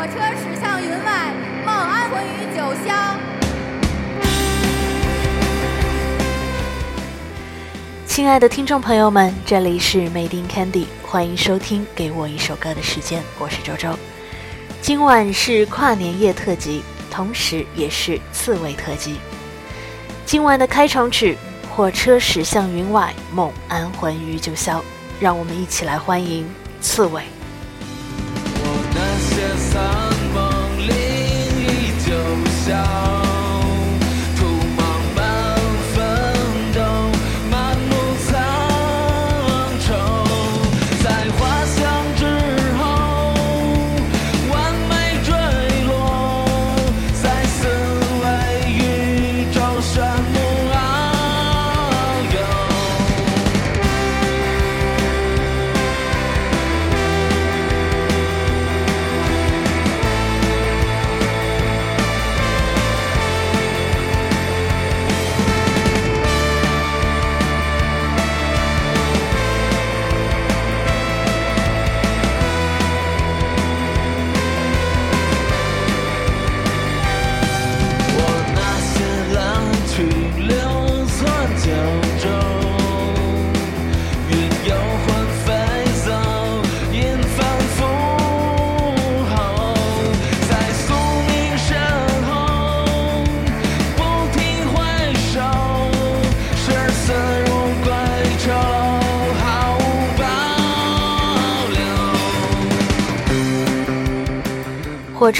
火车驶向云外，梦安魂于九霄亲爱的听众朋友们，这里是 Made in Candy，欢迎收听《给我一首歌的时间》，我是周周。今晚是跨年夜特辑，同时也是刺猬特辑。今晚的开场曲《火车驶向云外，梦安魂于九霄》，让我们一起来欢迎刺猬。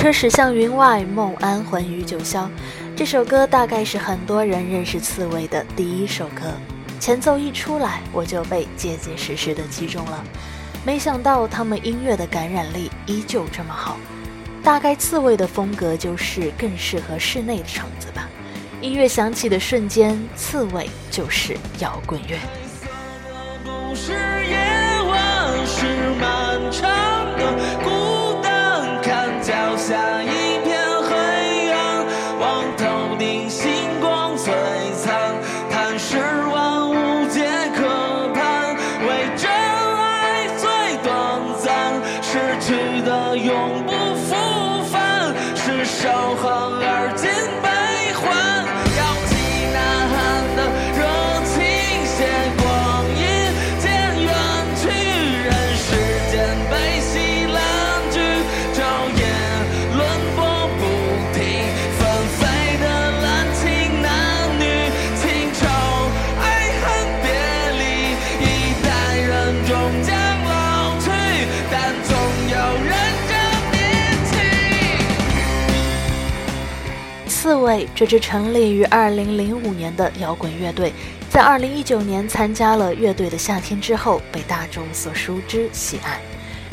车驶向云外，梦安魂于九霄。这首歌大概是很多人认识刺猬的第一首歌。前奏一出来，我就被结结实实的击中了。没想到他们音乐的感染力依旧这么好。大概刺猬的风格就是更适合室内的场子吧。音乐响起的瞬间，刺猬就是摇滚乐。是夜晚，是漫长去的永不复返，是伤害这支成立于2005年的摇滚乐队，在2019年参加了乐队的夏天之后，被大众所熟知喜爱。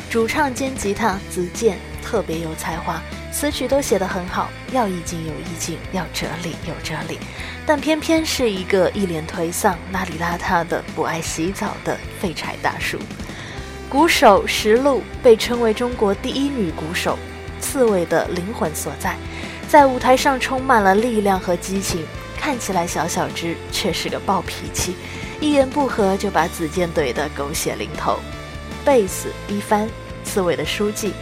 主唱兼吉他子健特别有才华，词曲都写得很好，要意境有意境，要哲理有哲理，但偏偏是一个一脸颓丧、邋里邋遢的、不爱洗澡的废柴大叔。鼓手石璐被称为中国第一女鼓手，刺猬的灵魂所在。在舞台上充满了力量和激情，看起来小小只，却是个暴脾气，一言不合就把子健怼得狗血淋头。贝斯一帆，刺猬的书记，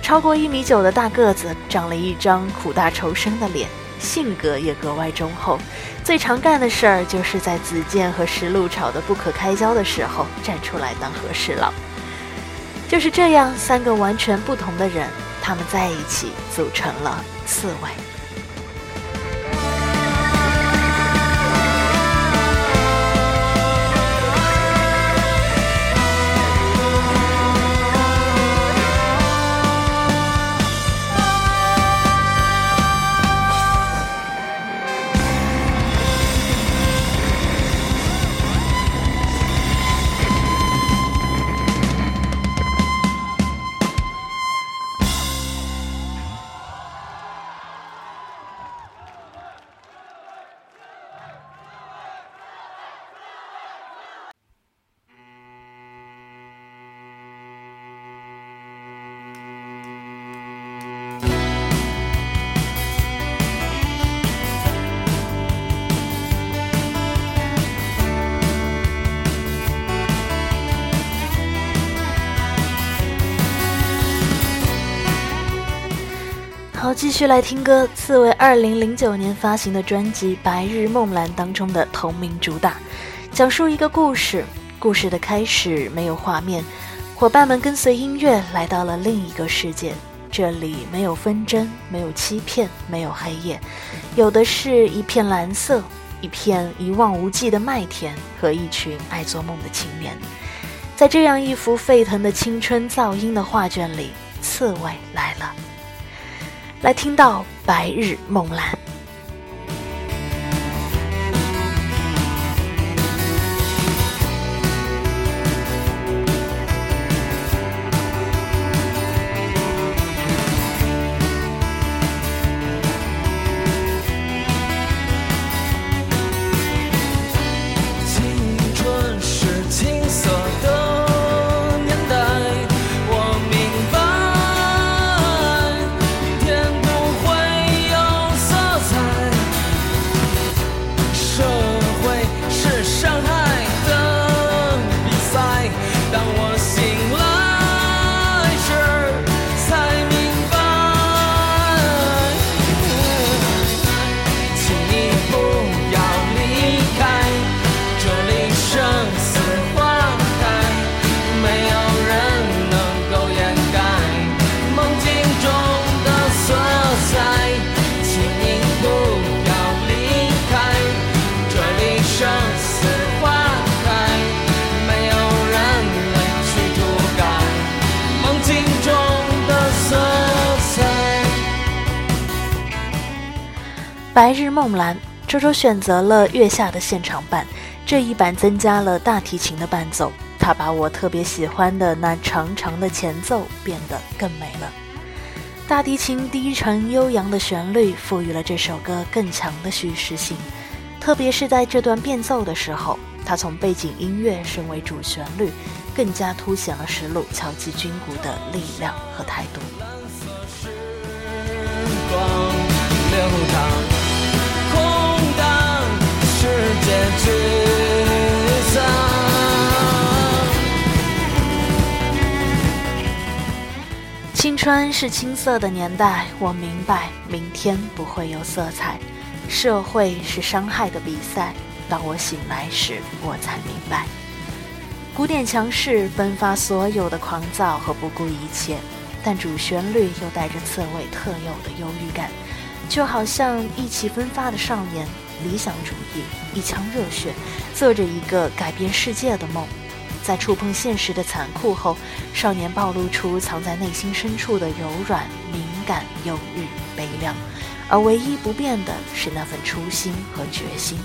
超过一米九的大个子，长了一张苦大仇深的脸，性格也格外忠厚。最常干的事儿就是在子健和石路吵得不可开交的时候，站出来当和事佬。就是这样，三个完全不同的人。他们在一起组成了刺猬。好继续来听歌，刺猬二零零九年发行的专辑《白日梦蓝》当中的同名主打，讲述一个故事。故事的开始没有画面，伙伴们跟随音乐来到了另一个世界，这里没有纷争，没有欺骗，没有黑夜，有的是一片蓝色，一片一望无际的麦田和一群爱做梦的青年。在这样一幅沸腾的青春噪音的画卷里，刺猬来了。来听到《白日梦蓝》。白日梦蓝，周周选择了月下的现场版，这一版增加了大提琴的伴奏，他把我特别喜欢的那长长的前奏变得更美了。大提琴低沉悠扬的旋律赋予了这首歌更强的叙事性，特别是在这段变奏的时候，它从背景音乐升为主旋律，更加凸显了石路敲击军鼓的力量和态度。蓝色时光流淌青春是青涩的年代，我明白明天不会有色彩。社会是伤害的比赛，当我醒来时，我才明白。古典强势奔发所有的狂躁和不顾一切，但主旋律又带着刺猬特有的忧郁感，就好像意气风发的少年。理想主义，一腔热血，做着一个改变世界的梦。在触碰现实的残酷后，少年暴露出藏在内心深处的柔软、敏感、忧郁、悲凉，而唯一不变的是那份初心和决心。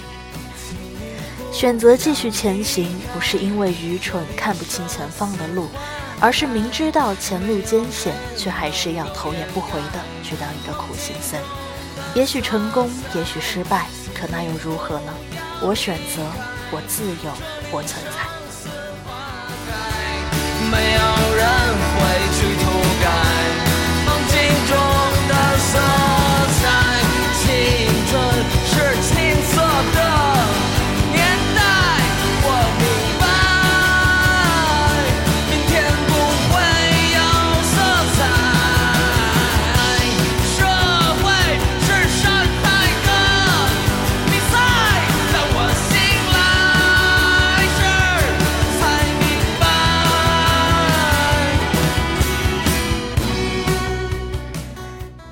选择继续前行，不是因为愚蠢看不清前方的路，而是明知道前路艰险，却还是要头也不回的去当一个苦行僧。也许成功，也许失败。可那又如何呢？我选择，我自由，我存在。没有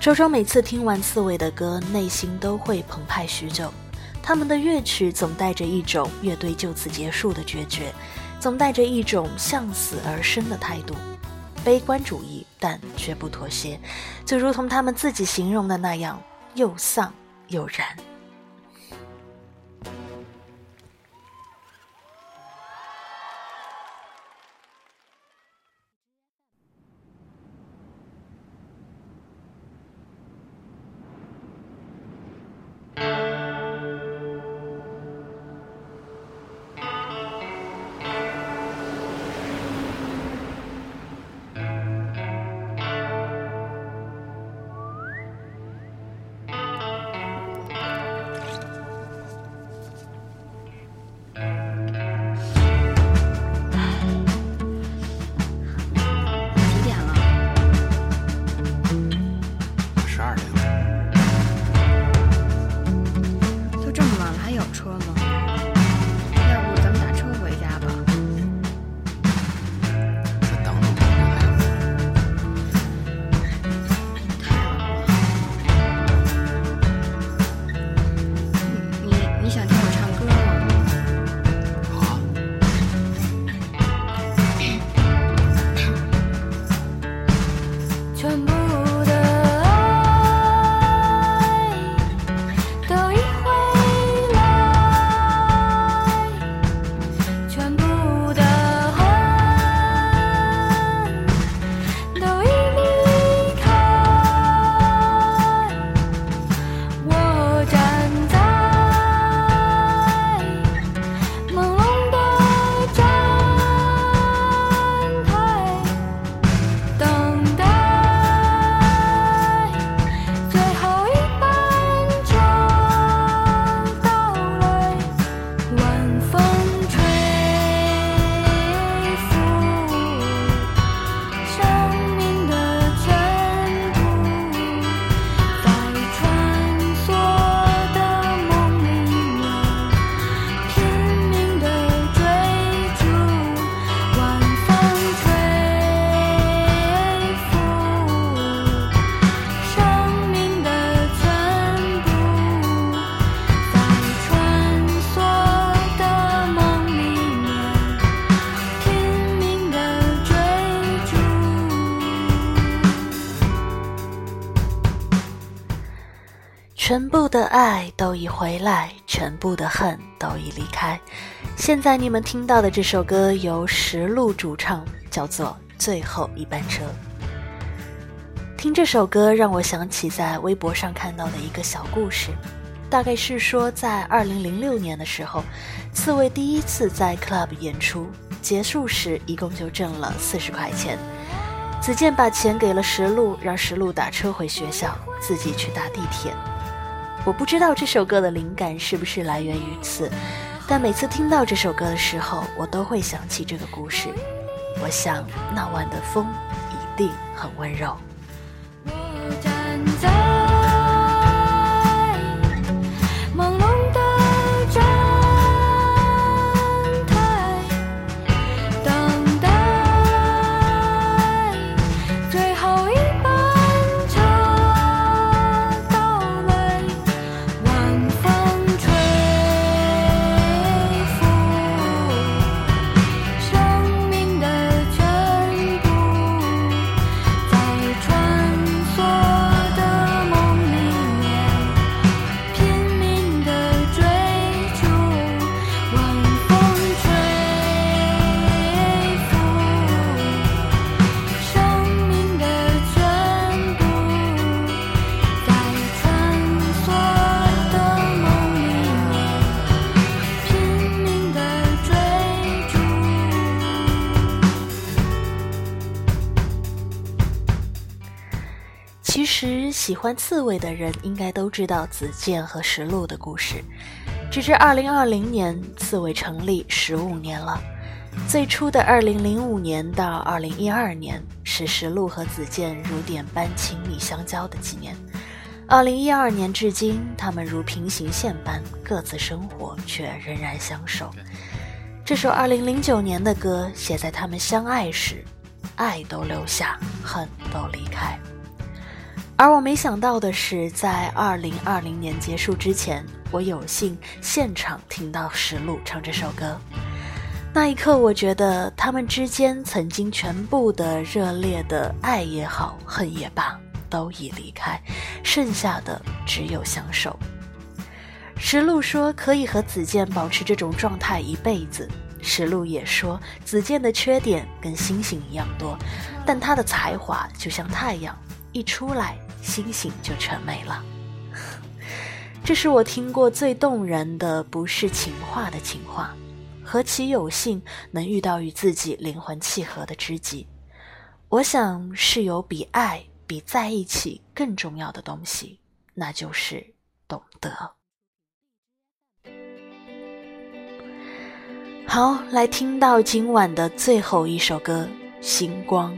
周周每次听完刺猬的歌，内心都会澎湃许久。他们的乐曲总带着一种乐队就此结束的决绝，总带着一种向死而生的态度，悲观主义，但绝不妥协，就如同他们自己形容的那样，又丧又燃。全部的爱都已回来，全部的恨都已离开。现在你们听到的这首歌由石路主唱，叫做《最后一班车》。听这首歌让我想起在微博上看到的一个小故事，大概是说在二零零六年的时候，刺猬第一次在 club 演出，结束时一共就挣了四十块钱。子健把钱给了石路，让石路打车回学校，自己去搭地铁。我不知道这首歌的灵感是不是来源于此，但每次听到这首歌的时候，我都会想起这个故事。我想那晚的风一定很温柔。喜欢刺猬的人应该都知道子健和石路的故事。直至二零二零年，刺猬成立十五年了。最初的二零零五年到二零一二年是石路和子健如点般亲密相交的几年。二零一二年至今，他们如平行线般各自生活，却仍然相守。这首二零零九年的歌写在他们相爱时，爱都留下，恨都离开。而我没想到的是，在二零二零年结束之前，我有幸现场听到石路唱这首歌。那一刻，我觉得他们之间曾经全部的热烈的爱也好，恨也罢，都已离开，剩下的只有相守。石路说可以和子健保持这种状态一辈子。石路也说，子健的缺点跟星星一样多，但他的才华就像太阳，一出来。星星就全没了。这是我听过最动人的，不是情话的情话。何其有幸能遇到与自己灵魂契合的知己，我想是有比爱、比在一起更重要的东西，那就是懂得。好，来听到今晚的最后一首歌《星光》。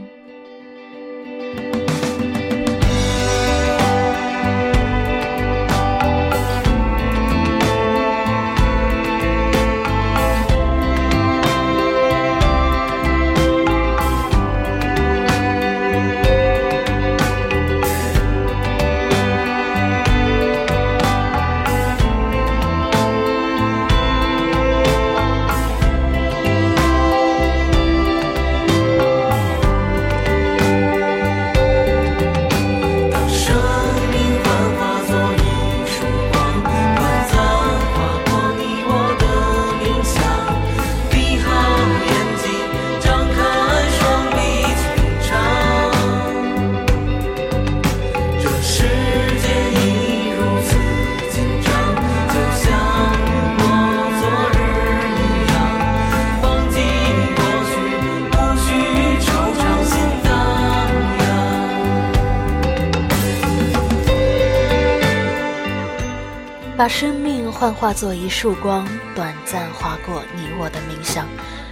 幻化作一束光，短暂划过你我的冥想。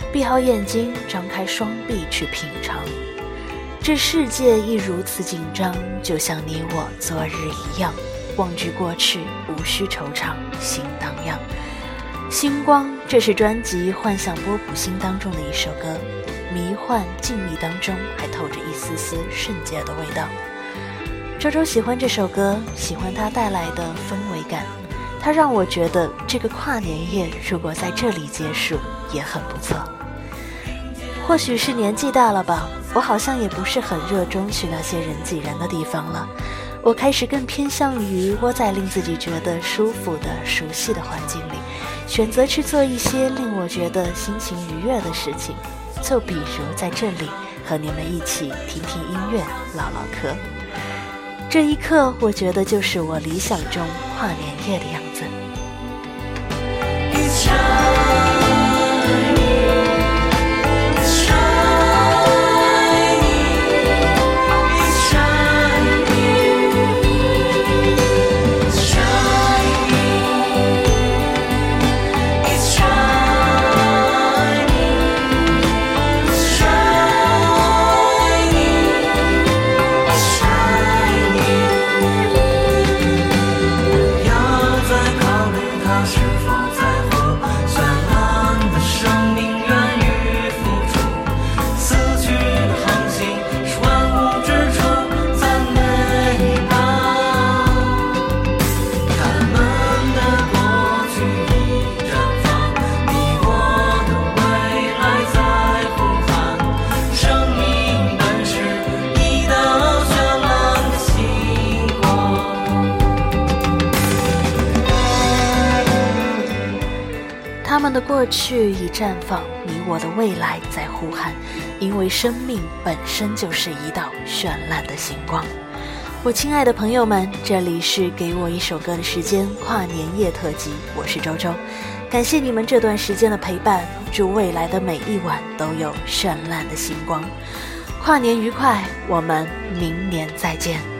闭好眼睛，张开双臂去品尝。这世界亦如此紧张，就像你我昨日一样。忘记过去，无需惆怅，心荡漾。星光，这是专辑《幻想波普星》当中的一首歌，迷幻静谧当中还透着一丝丝圣洁的味道。周周喜欢这首歌，喜欢它带来的氛围感。它让我觉得这个跨年夜如果在这里结束也很不错。或许是年纪大了吧，我好像也不是很热衷去那些人挤人的地方了。我开始更偏向于窝在令自己觉得舒服的、熟悉的环境里，选择去做一些令我觉得心情愉悦的事情，就比如在这里和你们一起听听音乐、唠唠嗑。这一刻，我觉得就是我理想中跨年夜的样子。paixão. 他们的过去已绽放，你我的未来在呼喊，因为生命本身就是一道绚烂的星光。我亲爱的朋友们，这里是给我一首歌的时间跨年夜特辑，我是周周，感谢你们这段时间的陪伴，祝未来的每一晚都有绚烂的星光，跨年愉快，我们明年再见。